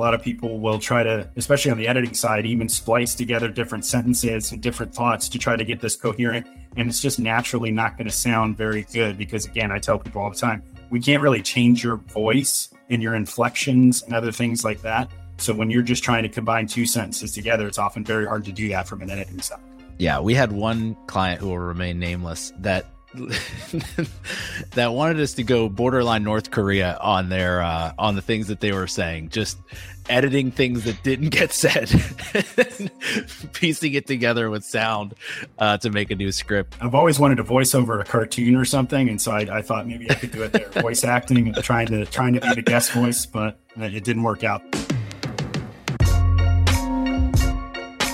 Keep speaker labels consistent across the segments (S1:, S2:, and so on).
S1: lot of people will try to, especially on the editing side, even splice together different sentences and different thoughts to try to get this coherent. And it's just naturally not going to sound very good because, again, I tell people all the time, we can't really change your voice and your inflections and other things like that. So when you're just trying to combine two sentences together, it's often very hard to do that from an editing side.
S2: Yeah, we had one client who will remain nameless that that wanted us to go borderline North Korea on their uh, on the things that they were saying, just editing things that didn't get said, piecing it together with sound uh, to make a new script.
S1: I've always wanted to voice over a cartoon or something, and so I, I thought maybe I could do it there, voice acting, trying to trying to be the guest voice, but it didn't work out.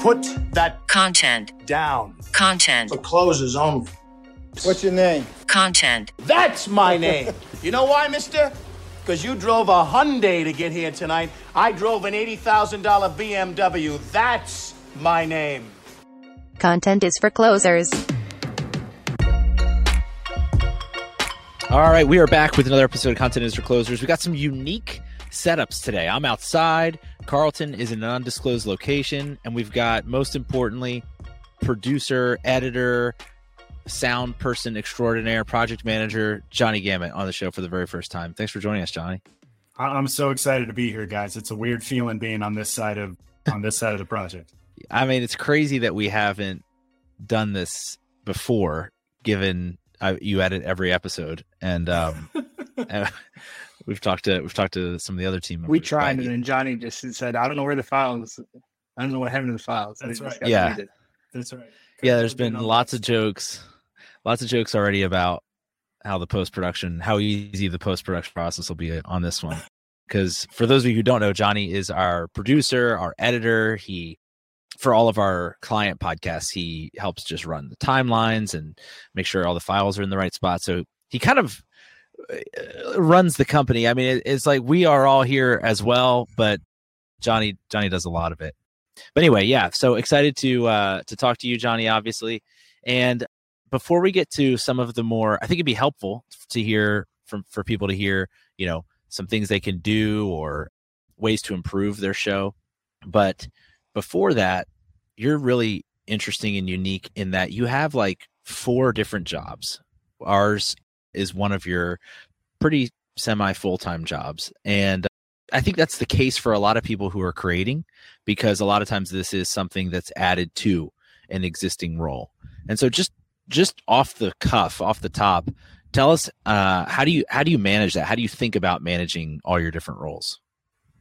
S3: Put that
S4: Content.
S3: down.
S4: Content.
S3: For closers only.
S5: What's your name?
S4: Content.
S3: That's my name. You know why, mister? Because you drove a Hyundai to get here tonight. I drove an $80,000 BMW. That's my name.
S6: Content is for closers.
S2: All right, we are back with another episode of Content is for Closers. We got some unique setups today. I'm outside. Carlton is in an undisclosed location, and we've got most importantly, producer, editor, sound person extraordinaire, project manager Johnny Gamet on the show for the very first time. Thanks for joining us, Johnny.
S1: I- I'm so excited to be here, guys. It's a weird feeling being on this side of on this side of the project.
S2: I mean, it's crazy that we haven't done this before, given uh, you edit every episode, and um, and we've talked to we've talked to some of the other team members.
S5: We tried,
S2: but-
S5: and then Johnny just said, "I don't know where the files. I don't know what happened to the files."
S1: That's right.
S2: Yeah.
S1: That's right.
S2: yeah, there's been lots of jokes, lots of jokes already about how the post production, how easy the post production process will be on this one. Because for those of you who don't know, Johnny is our producer, our editor. He, for all of our client podcasts, he helps just run the timelines and make sure all the files are in the right spot. So he kind of uh, runs the company. I mean, it's like we are all here as well, but Johnny Johnny does a lot of it. But anyway, yeah. So excited to uh, to talk to you, Johnny. Obviously, and before we get to some of the more, I think it'd be helpful to hear from for people to hear, you know, some things they can do or ways to improve their show. But before that, you're really interesting and unique in that you have like four different jobs. Ours is one of your pretty semi full time jobs. And I think that's the case for a lot of people who are creating because a lot of times this is something that's added to an existing role. And so just just off the cuff, off the top, tell us uh, how do you how do you manage that? How do you think about managing all your different roles?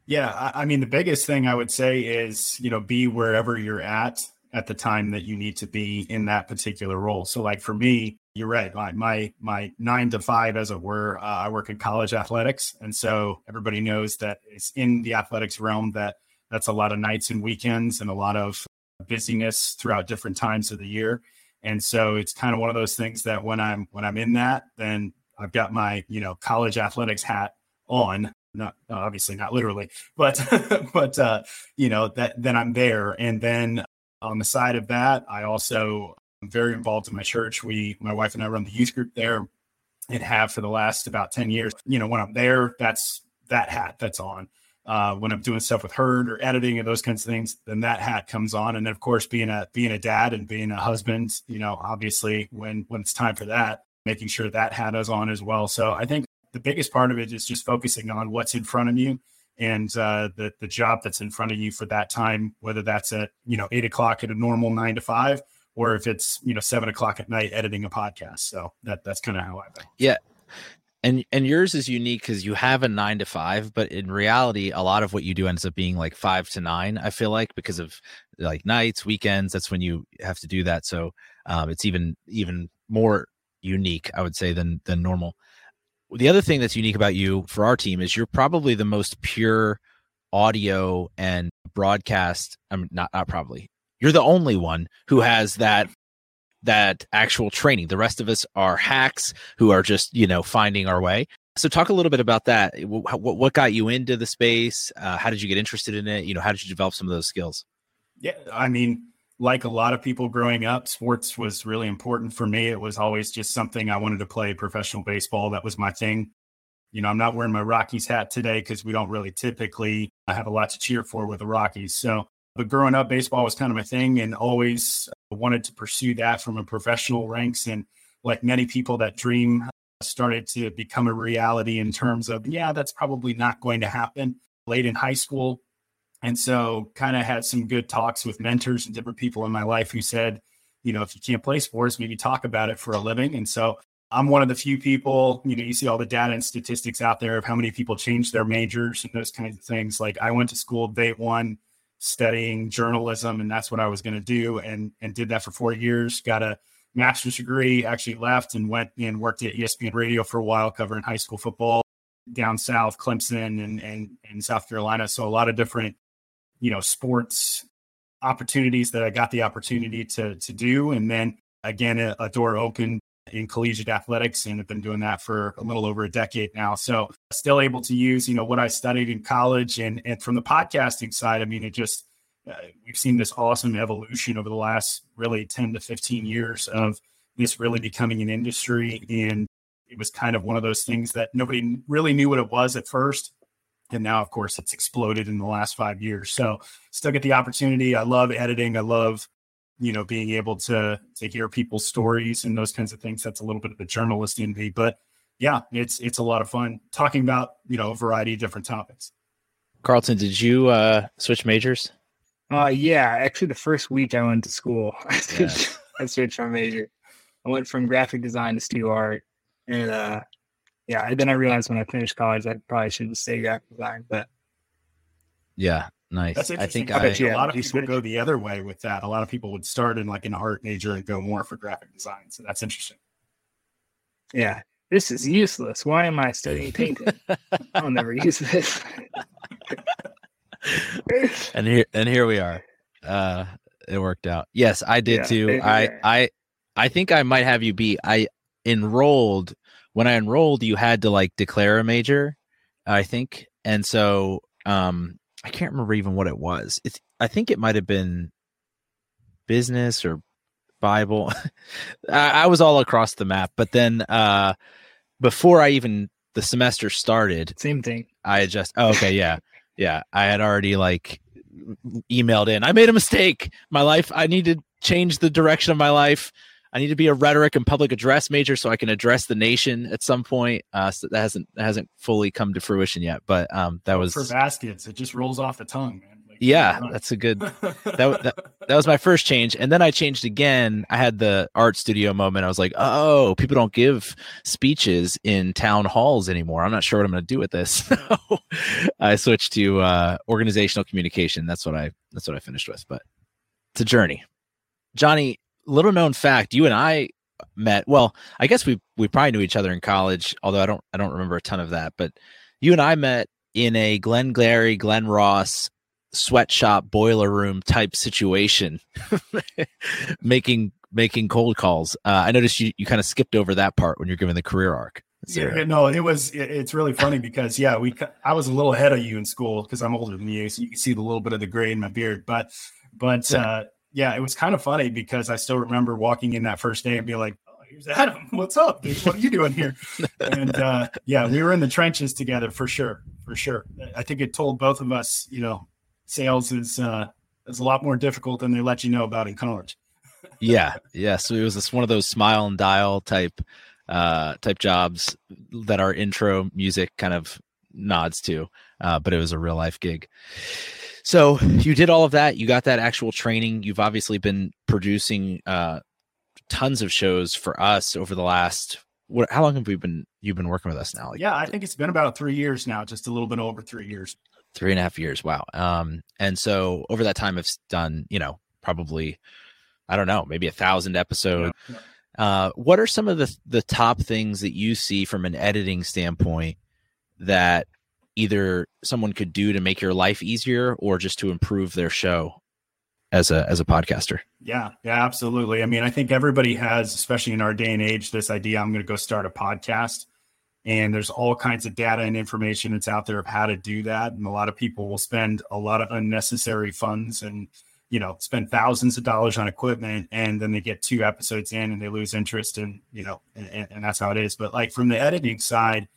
S1: Yeah, I, I mean, the biggest thing I would say is, you know, be wherever you're at at the time that you need to be in that particular role. So, like for me, you're right. My my, my nine to five, as it were, uh, I work in college athletics, and so everybody knows that it's in the athletics realm that that's a lot of nights and weekends and a lot of busyness throughout different times of the year. And so it's kind of one of those things that when I'm when I'm in that, then I've got my you know college athletics hat on not obviously not literally but but uh you know that then i'm there. And then on the side of that i also am very involved in my church. We my wife and i run the youth group there and have for the last about 10 years. You know when i'm there that's that hat that's on uh, when I'm doing stuff with Herd or editing and those kinds of things, then that hat comes on. And then of course, being a being a dad and being a husband, you know, obviously when when it's time for that, making sure that hat is on as well. So I think the biggest part of it is just focusing on what's in front of you and uh, the the job that's in front of you for that time, whether that's at you know eight o'clock at a normal nine to five, or if it's you know seven o'clock at night editing a podcast. So that that's kind of how I think.
S2: Yeah. And and yours is unique because you have a nine to five, but in reality, a lot of what you do ends up being like five to nine. I feel like because of like nights, weekends. That's when you have to do that. So um, it's even even more unique, I would say, than than normal. The other thing that's unique about you for our team is you're probably the most pure audio and broadcast. I'm not not probably. You're the only one who has that that actual training. The rest of us are hacks who are just, you know, finding our way. So talk a little bit about that. What, what got you into the space? Uh, how did you get interested in it? You know, how did you develop some of those skills?
S1: Yeah, I mean, like a lot of people growing up, sports was really important for me. It was always just something I wanted to play professional baseball. That was my thing. You know, I'm not wearing my Rockies hat today because we don't really typically have a lot to cheer for with the Rockies. So, but growing up, baseball was kind of my thing and always wanted to pursue that from a professional ranks. And like many people, that dream started to become a reality in terms of, yeah, that's probably not going to happen late in high school. And so, kind of had some good talks with mentors and different people in my life who said, you know, if you can't play sports, maybe talk about it for a living. And so, I'm one of the few people, you know, you see all the data and statistics out there of how many people change their majors and those kinds of things. Like I went to school day one studying journalism and that's what I was going to do and and did that for 4 years, got a master's degree, actually left and went and worked at ESPN radio for a while covering high school football down south, Clemson and and and South Carolina. So a lot of different, you know, sports opportunities that I got the opportunity to to do and then again a, a door opened in collegiate athletics and have been doing that for a little over a decade now. So still able to use, you know, what I studied in college and and from the podcasting side, I mean, it just uh, we've seen this awesome evolution over the last really 10 to 15 years of this really becoming an industry and it was kind of one of those things that nobody really knew what it was at first and now of course it's exploded in the last 5 years. So still get the opportunity. I love editing. I love you know, being able to to hear people's stories and those kinds of things. That's a little bit of the journalist in me, but yeah, it's it's a lot of fun talking about you know a variety of different topics.
S2: Carlton, did you uh, switch majors?
S5: Uh yeah, actually, the first week I went to school, I switched, yeah. I switched my major. I went from graphic design to studio art, and uh, yeah, then I realized when I finished college I probably shouldn't stay graphic design, but
S2: yeah, Nice.
S1: That's interesting. I think a lot of people go the other way with that. A lot of people would start in like an art major and go more for graphic design. So that's interesting.
S5: Yeah. This is useless. Why am I studying painting? I'll never use this.
S2: and here and here we are. Uh it worked out. Yes, I did yeah, too. I I I think I might have you beat. I enrolled when I enrolled, you had to like declare a major, I think. And so um I can't remember even what it was. It's I think it might have been business or Bible. I, I, was all across the map, but then uh before I even the semester started,
S5: same thing.
S2: I just oh, okay, yeah, yeah. I had already like emailed in. I made a mistake. My life. I need to change the direction of my life. I need to be a rhetoric and public address major so I can address the nation at some point. Uh, so that hasn't that hasn't fully come to fruition yet, but um, that was
S1: for baskets. It just rolls off the tongue, man.
S2: Like, yeah, that's a good. that, that that was my first change, and then I changed again. I had the art studio moment. I was like, oh, people don't give speeches in town halls anymore. I'm not sure what I'm going to do with this. So I switched to uh, organizational communication. That's what I that's what I finished with. But it's a journey. Johnny, little known fact, you and I met. Well, I guess we we probably knew each other in college, although I don't I don't remember a ton of that. But you and I met in a Glenn Glary, Glen Ross sweatshop boiler room type situation, making making cold calls. Uh, I noticed you you kind of skipped over that part when you're giving the career arc.
S1: Yeah, no, it was. It, it's really funny because yeah, we. I was a little ahead of you in school because I'm older than you, so you can see the little bit of the gray in my beard. But, but uh, yeah, it was kind of funny because I still remember walking in that first day and be like, oh, here's Adam. What's up? Dude? What are you doing here? and uh, yeah, we were in the trenches together for sure. For sure. I think it told both of us, you know, sales is uh, is a lot more difficult than they let you know about in college.
S2: yeah. Yeah. So it was this one of those smile and dial type uh type jobs that our intro music kind of nods to. Uh, but it was a real life gig. So you did all of that. You got that actual training. You've obviously been producing uh, tons of shows for us over the last. What? How long have we been? You've been working with us now?
S1: Like, yeah, I think it's been about three years now. Just a little bit over three years.
S2: Three and a half years. Wow. Um, and so over that time, I've done you know probably I don't know maybe a thousand episodes. Yeah. Uh, what are some of the the top things that you see from an editing standpoint that either someone could do to make your life easier or just to improve their show as a as a podcaster.
S1: Yeah yeah absolutely. I mean i think everybody has especially in our day and age this idea i'm going to go start a podcast. And there's all kinds of data and information that's out there of how to do that. And a lot of people will spend a lot of unnecessary funds and you know spend thousands of dollars on equipment and then they get two episodes in and they lose interest and you know and, and that's how it is. But like from the editing side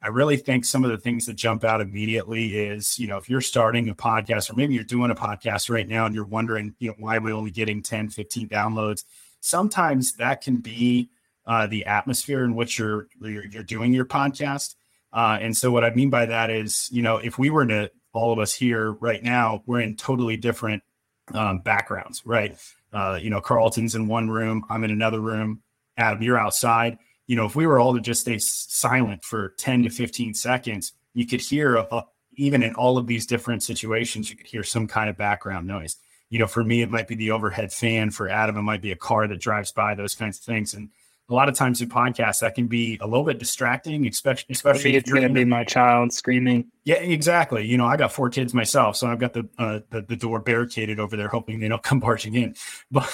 S1: I really think some of the things that jump out immediately is, you know, if you're starting a podcast or maybe you're doing a podcast right now and you're wondering, you know, why am I only getting 10, 15 downloads? Sometimes that can be uh, the atmosphere in which you're, you're, you're doing your podcast. Uh, and so what I mean by that is, you know, if we were to all of us here right now, we're in totally different um, backgrounds, right? Uh, you know, Carlton's in one room, I'm in another room. Adam, you're outside you know, if we were all to just stay silent for 10 to 15 seconds, you could hear, a, even in all of these different situations, you could hear some kind of background noise. You know, for me, it might be the overhead fan. For Adam, it might be a car that drives by, those kinds of things. And a lot of times in podcasts that can be a little bit distracting, especially especially
S5: it's going to be my child screaming.
S1: Yeah, exactly. You know, I got four kids myself, so I've got the uh, the, the, door barricaded over there, hoping they don't come barging in. But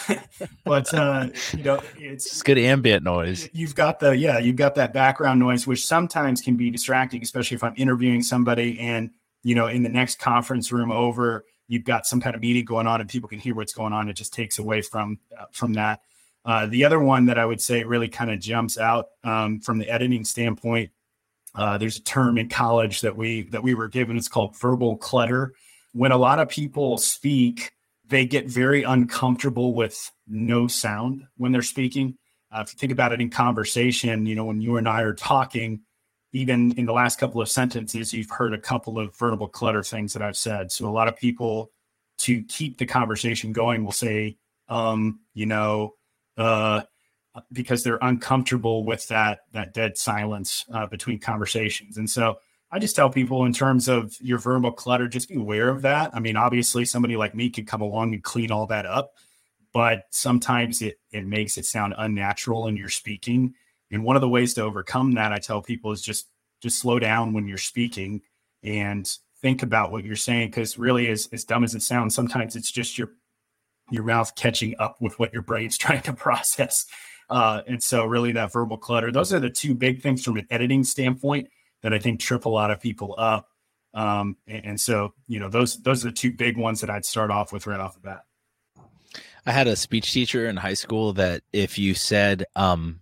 S1: but uh, you know, it's,
S2: it's good ambient noise.
S1: You've got the yeah, you've got that background noise, which sometimes can be distracting, especially if I'm interviewing somebody and you know in the next conference room over, you've got some kind of meeting going on and people can hear what's going on. It just takes away from uh, from that. Uh, the other one that I would say really kind of jumps out um, from the editing standpoint, uh, there's a term in college that we that we were given. It's called verbal clutter. When a lot of people speak, they get very uncomfortable with no sound when they're speaking. Uh, if you think about it in conversation, you know, when you and I are talking, even in the last couple of sentences, you've heard a couple of verbal clutter things that I've said. So a lot of people, to keep the conversation going, will say, um, you know, uh, because they're uncomfortable with that that dead silence uh, between conversations. And so I just tell people in terms of your verbal clutter, just be aware of that. I mean, obviously, somebody like me could come along and clean all that up, but sometimes it it makes it sound unnatural in your speaking. And one of the ways to overcome that, I tell people, is just just slow down when you're speaking and think about what you're saying. Because really, as as dumb as it sounds, sometimes it's just your your mouth catching up with what your brain's trying to process. Uh, and so, really, that verbal clutter, those are the two big things from an editing standpoint that I think trip a lot of people up. Um, and, and, so, you know, those those are the two big ones that I'd start off with right off the bat.
S2: I had a speech teacher in high school that if you said um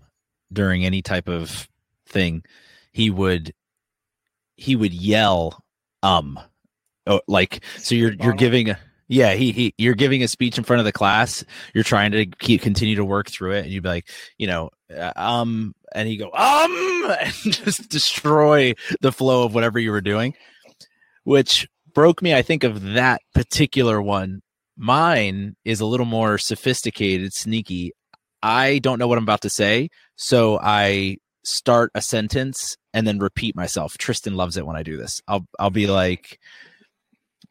S2: during any type of thing, he would he would yell um oh, like so you're you're giving a yeah, he, he you're giving a speech in front of the class. You're trying to keep continue to work through it, and you'd be like, you know, uh, um, and he go um, and just destroy the flow of whatever you were doing, which broke me. I think of that particular one. Mine is a little more sophisticated, sneaky. I don't know what I'm about to say, so I start a sentence and then repeat myself. Tristan loves it when I do this. I'll I'll be like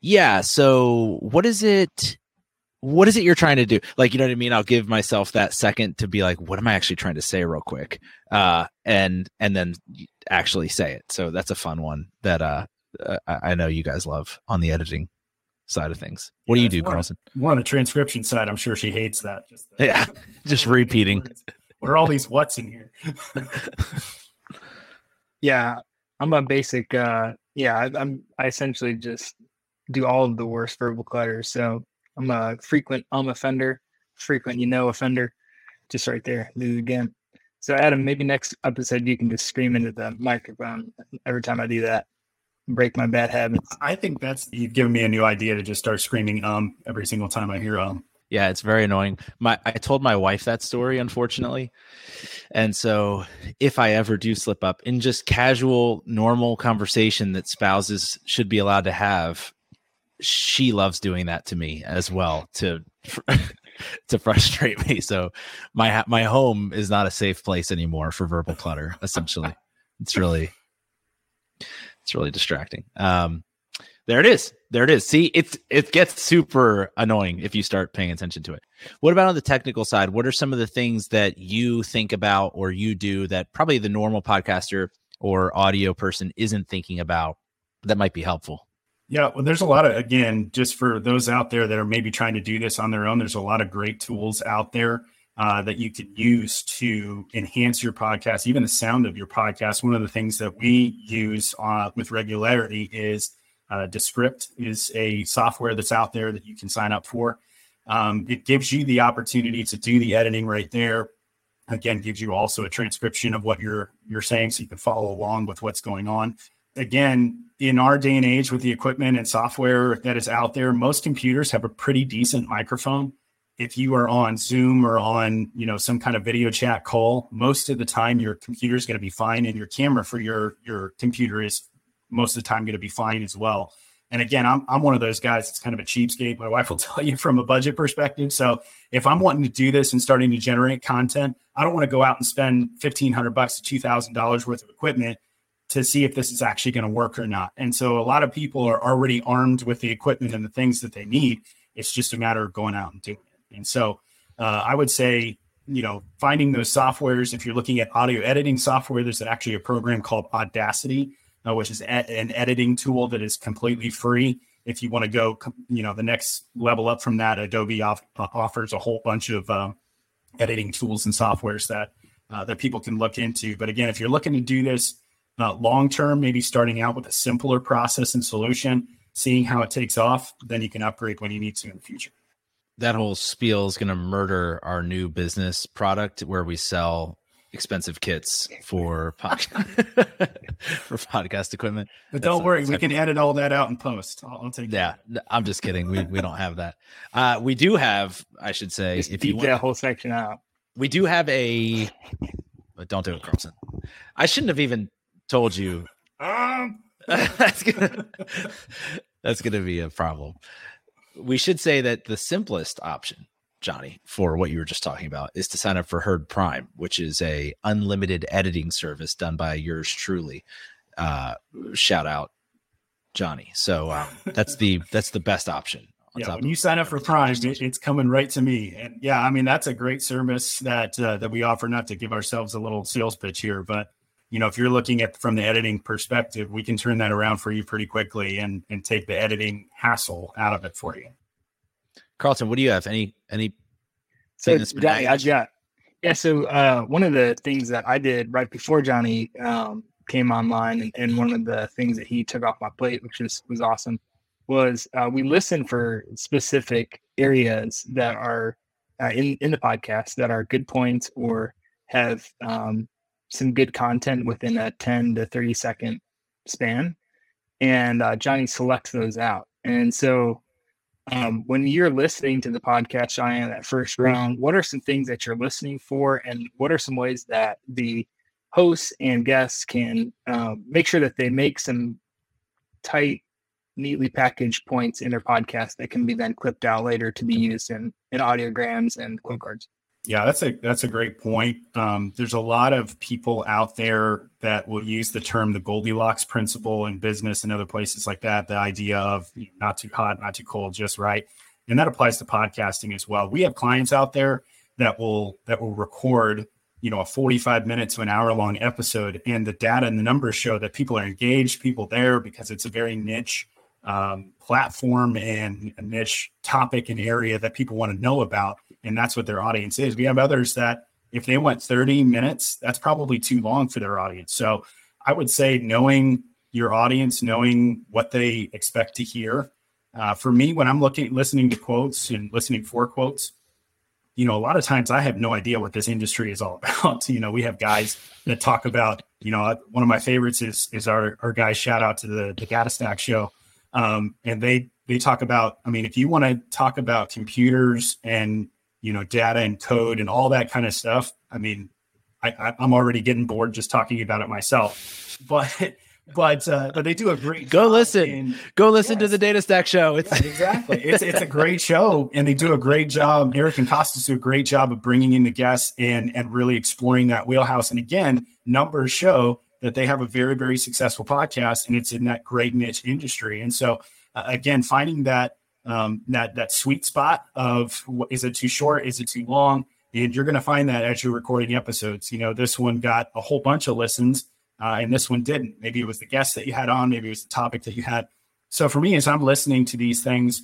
S2: yeah so what is it what is it you're trying to do? Like you know what i mean? I'll give myself that second to be like what am i actually trying to say real quick? Uh and and then actually say it. So that's a fun one that uh i know you guys love on the editing side of things. What yeah, do you do Carlton?
S1: on the transcription side. I'm sure she hates that.
S2: Just the, yeah just repeating.
S1: What are all these what's in here.
S5: Yeah i'm a basic uh yeah I, i'm i essentially just do all of the worst verbal clutter. So I'm a frequent um offender, frequent you know offender, just right there. Do it again. So Adam, maybe next episode you can just scream into the microphone every time I do that. Break my bad habits.
S1: I think that's you've given me a new idea to just start screaming um every single time I hear um.
S2: Yeah, it's very annoying. My I told my wife that story, unfortunately. And so if I ever do slip up in just casual, normal conversation that spouses should be allowed to have, she loves doing that to me as well to to frustrate me. So my my home is not a safe place anymore for verbal clutter. Essentially, it's really it's really distracting. Um, there it is. There it is. See, it's it gets super annoying if you start paying attention to it. What about on the technical side? What are some of the things that you think about or you do that probably the normal podcaster or audio person isn't thinking about that might be helpful?
S1: Yeah, well, there's a lot of again, just for those out there that are maybe trying to do this on their own. There's a lot of great tools out there uh, that you can use to enhance your podcast, even the sound of your podcast. One of the things that we use uh, with regularity is uh, Descript is a software that's out there that you can sign up for. Um, it gives you the opportunity to do the editing right there. again gives you also a transcription of what you're you're saying so you can follow along with what's going on again in our day and age with the equipment and software that is out there most computers have a pretty decent microphone if you are on zoom or on you know some kind of video chat call most of the time your computer is going to be fine and your camera for your your computer is most of the time going to be fine as well and again, I'm, I'm one of those guys that's kind of a cheapskate. My wife will tell you from a budget perspective. So if I'm wanting to do this and starting to generate content, I don't want to go out and spend 1500 bucks to $2,000 worth of equipment to see if this is actually going to work or not. And so a lot of people are already armed with the equipment and the things that they need. It's just a matter of going out and doing it. And so uh, I would say, you know, finding those softwares, if you're looking at audio editing software, there's actually a program called Audacity uh, which is an editing tool that is completely free. If you want to go, you know, the next level up from that, Adobe off- uh, offers a whole bunch of uh, editing tools and softwares that uh, that people can look into. But again, if you're looking to do this uh, long term, maybe starting out with a simpler process and solution, seeing how it takes off, then you can upgrade when you need to in the future.
S2: That whole spiel is going to murder our new business product where we sell expensive kits for podcast for podcast equipment.
S1: But don't worry, we can edit all that out in post. I'll, I'll take.
S2: Yeah, I'm just kidding. We we don't have that. Uh, we do have, I should say,
S5: Just
S2: if you want,
S5: that whole section out.
S2: we do have a. But don't do it, Carlton. I shouldn't have even told you.
S1: Um,
S2: that's gonna that's gonna be a problem. We should say that the simplest option Johnny, for what you were just talking about, is to sign up for Herd Prime, which is a unlimited editing service done by yours truly. Uh, shout out, Johnny. So um, that's the that's the best option.
S1: Yeah, when you sign up for Prime, it, it's coming right to me. And yeah, I mean that's a great service that uh, that we offer. Not to give ourselves a little sales pitch here, but you know, if you're looking at from the editing perspective, we can turn that around for you pretty quickly and and take the editing hassle out of it for you.
S2: Carlton, what do you have? Any any
S5: so Johnny, I got yeah. So uh, one of the things that I did right before Johnny um, came online, and, and, one of the things that he took off my plate, which was was awesome, was uh, we listen for specific areas that are uh, in in the podcast that are good points or have um, some good content within a ten to thirty second span, and uh, Johnny selects those out, and so um, when you're listening to the podcast, Cheyenne, that first round, what are some things that you're listening for, and what are some ways that the hosts and guests can uh, make sure that they make some tight, neatly packaged points in their podcast that can be then clipped out later to be used in in audiograms and quote cards?
S1: Yeah, that's a that's a great point. Um, there's a lot of people out there that will use the term the Goldilocks principle in business and other places like that. The idea of not too hot, not too cold, just right, and that applies to podcasting as well. We have clients out there that will that will record you know a 45 minute to an hour long episode, and the data and the numbers show that people are engaged, people there because it's a very niche um, platform and a niche topic and area that people want to know about and that's what their audience is. We have others that if they want 30 minutes, that's probably too long for their audience. So I would say knowing your audience, knowing what they expect to hear. Uh, for me, when I'm looking, listening to quotes and listening for quotes, you know, a lot of times I have no idea what this industry is all about. you know, we have guys that talk about, you know, one of my favorites is is our our guy shout out to the the Data Stack show, um, and they they talk about. I mean, if you want to talk about computers and you know, data and code and all that kind of stuff. I mean, I, am already getting bored just talking about it myself. But but uh, but they do a great
S2: go listen in, go listen yes. to the data stack show
S1: it's exactly it's it's a great show and they do a great job eric and costas do a great job of bringing in the guests and and really exploring that wheelhouse and again numbers show that they have a very very successful podcast and it's in that great niche industry and so uh, again finding that um, that that sweet spot of is it too short, is it too long, and you're going to find that as you're recording episodes. You know, this one got a whole bunch of listens, uh, and this one didn't. Maybe it was the guest that you had on, maybe it was the topic that you had. So for me, as I'm listening to these things,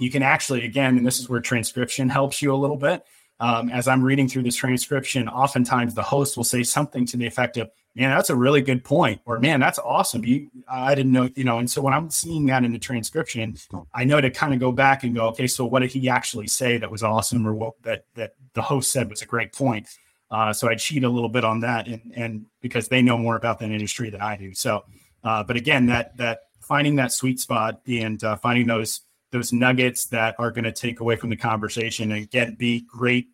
S1: you can actually again, and this is where transcription helps you a little bit. Um, as I'm reading through this transcription, oftentimes the host will say something to the effect of, man, that's a really good point, or man, that's awesome. You, I didn't know, you know. And so when I'm seeing that in the transcription, I know to kind of go back and go, okay, so what did he actually say that was awesome, or what that that the host said was a great point. Uh, so I cheat a little bit on that, and and because they know more about that industry than I do. So, uh, but again, that that finding that sweet spot and uh, finding those those nuggets that are going to take away from the conversation and again be great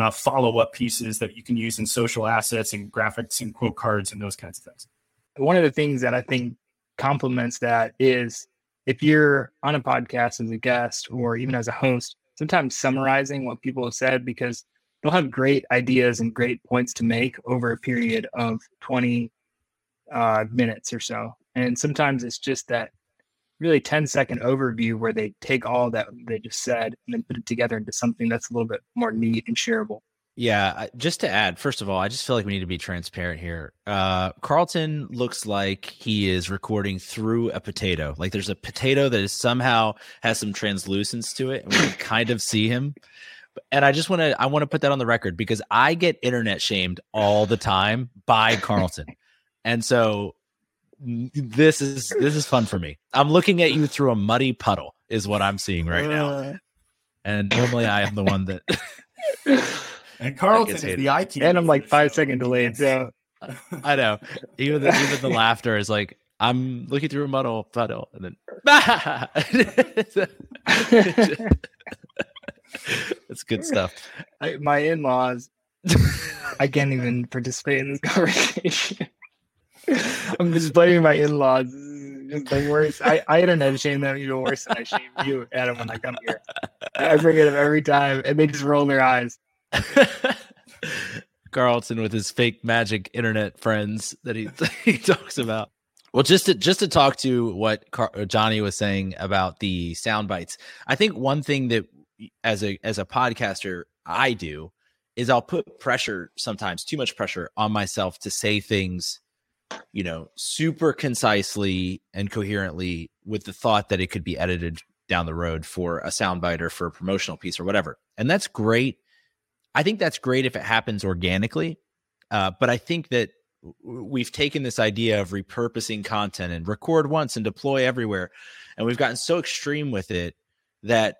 S1: uh, follow up pieces that you can use in social assets and graphics and quote cards and those kinds of things.
S5: One of the things that I think complements that is if you're on a podcast as a guest or even as a host, sometimes summarizing what people have said because they'll have great ideas and great points to make over a period of 20 uh, minutes or so. And sometimes it's just that really 10 second overview where they take all that they just said and then put it together into something that's a little bit more neat and shareable.
S2: Yeah, just to add, first of all, I just feel like we need to be transparent here. Uh, Carlton looks like he is recording through a potato. Like there's a potato that is somehow has some translucence to it, and we can kind of see him. And I just want to I want to put that on the record because I get internet shamed all the time by Carlton. and so this is this is fun for me. I'm looking at you through a muddy puddle is what I'm seeing right now.
S5: Uh.
S2: And normally I am the one that
S1: And Carlton is the IT.
S5: And I'm like five second delayed. So
S2: I know. Even the, even the laughter is like I'm looking through a muddle puddle and then that's good stuff.
S5: I, my in laws, I can't even participate in this conversation. I'm just blaming my in laws. Just worse. I, I internet shame them even worse than I shame you, Adam, when I come here. I it up every time and they just roll their eyes.
S2: Carlton with his fake magic internet friends that he he talks about. Well, just to just to talk to what Car- uh, Johnny was saying about the sound bites, I think one thing that as a as a podcaster I do is I'll put pressure sometimes too much pressure on myself to say things, you know, super concisely and coherently with the thought that it could be edited down the road for a soundbite or for a promotional piece or whatever, and that's great. I think that's great if it happens organically, uh, but I think that we've taken this idea of repurposing content and record once and deploy everywhere, and we've gotten so extreme with it that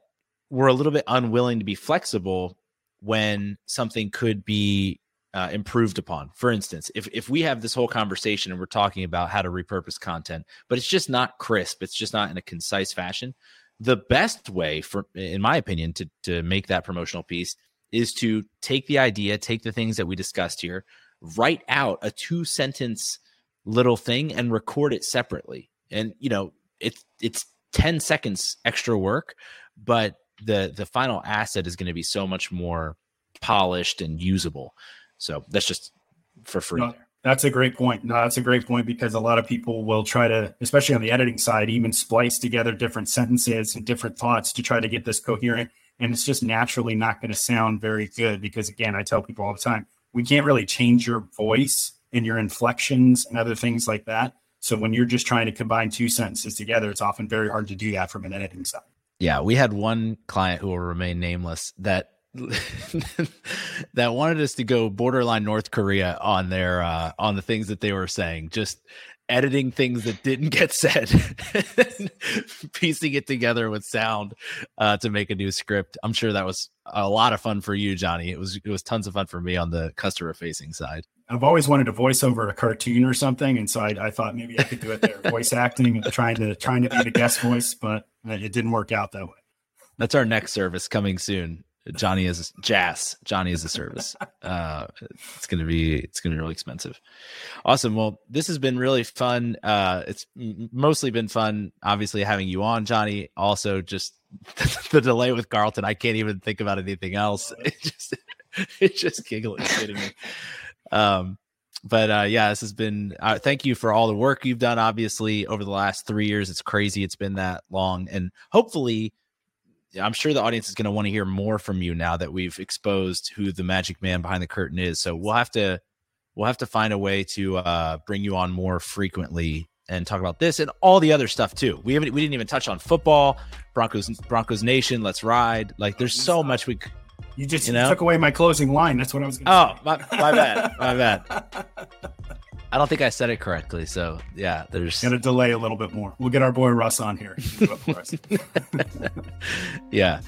S2: we're a little bit unwilling to be flexible when something could be uh, improved upon. For instance, if if we have this whole conversation and we're talking about how to repurpose content, but it's just not crisp, it's just not in a concise fashion. The best way, for in my opinion, to to make that promotional piece is to take the idea, take the things that we discussed here, write out a two sentence little thing and record it separately. And you know, it's it's 10 seconds extra work, but the the final asset is going to be so much more polished and usable. So that's just for free.
S1: No. That's a great point. No, that's a great point because a lot of people will try to, especially on the editing side, even splice together different sentences and different thoughts to try to get this coherent. And it's just naturally not going to sound very good because, again, I tell people all the time, we can't really change your voice and your inflections and other things like that. So when you're just trying to combine two sentences together, it's often very hard to do that from an editing side.
S2: Yeah, we had one client who will remain nameless that that wanted us to go borderline North Korea on their uh on the things that they were saying, just editing things that didn't get said, piecing it together with sound uh to make a new script. I'm sure that was a lot of fun for you, Johnny. It was it was tons of fun for me on the customer facing side.
S1: I've always wanted to voice over a cartoon or something, and so I, I thought maybe I could do it there, voice acting and trying to trying to be the guest voice, but it didn't work out that way.
S2: That's our next service coming soon. Johnny is jazz. Johnny is a service. Uh, it's gonna be it's gonna be really expensive. Awesome. Well, this has been really fun. Uh, it's mostly been fun, obviously having you on, Johnny. Also, just the delay with Carlton. I can't even think about anything else. It just it's just giggling, kidding me. Um, but uh, yeah, this has been. Uh, thank you for all the work you've done. Obviously, over the last three years, it's crazy. It's been that long, and hopefully, I'm sure the audience is going to want to hear more from you now that we've exposed who the magic man behind the curtain is. So we'll have to we'll have to find a way to uh, bring you on more frequently and talk about this and all the other stuff too. We haven't we didn't even touch on football, Broncos Broncos Nation, let's ride. Like there's so much we.
S1: You just
S2: You know?
S1: took away my closing line. That's what I was going to
S2: Oh, my, my bad, my bad. I don't think I said it correctly. So yeah, there's
S1: gonna delay a little bit more. We'll get our boy Russ on here. He can do it for us.
S2: yeah.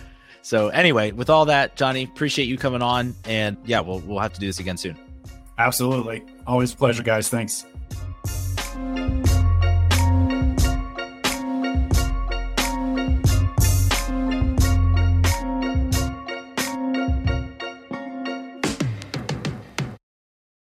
S2: So anyway, with all that, Johnny, appreciate you coming on, and yeah, we'll we'll have to do this again soon.
S1: Absolutely, always a pleasure, guys. Thanks.